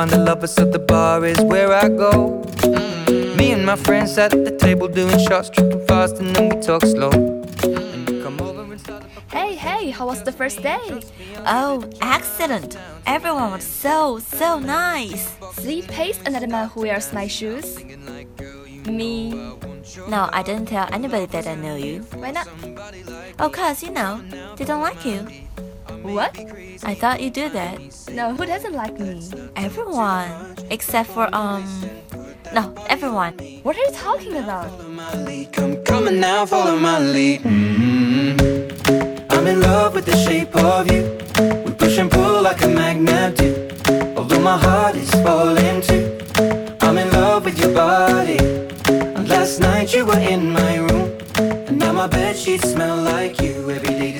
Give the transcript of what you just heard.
find a lover, so the bar is where I go. Me and my friends at the table doing shots, tripping fast, and then we talk slow. And you come over and start up a Hey, hey, how was the first day? Oh, excellent! Everyone was so, so nice. See, Pace another man who wears my shoes. Me. No, I didn't tell anybody that I know you. Why not? Oh, cause you know, they don't like you. What? I thought you do that. No, who doesn't like me? Everyone, except for um, no, everyone. What are you talking about? my lead. Come, come now follow my lead. mm I'm in love with the shape of you. We push and pull like a magnet do. Although my heart is falling too. I'm in love with your body. And last night you were in my room. And now my bed sheets smell like you. Every day discovering something